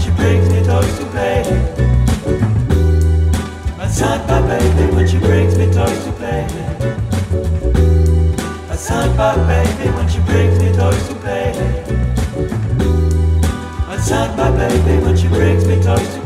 she brings me toys to play. I said, my baby when you bring me toys to play. I sound my baby when you bring me toys to play. I sound my baby when you bring me toys to play.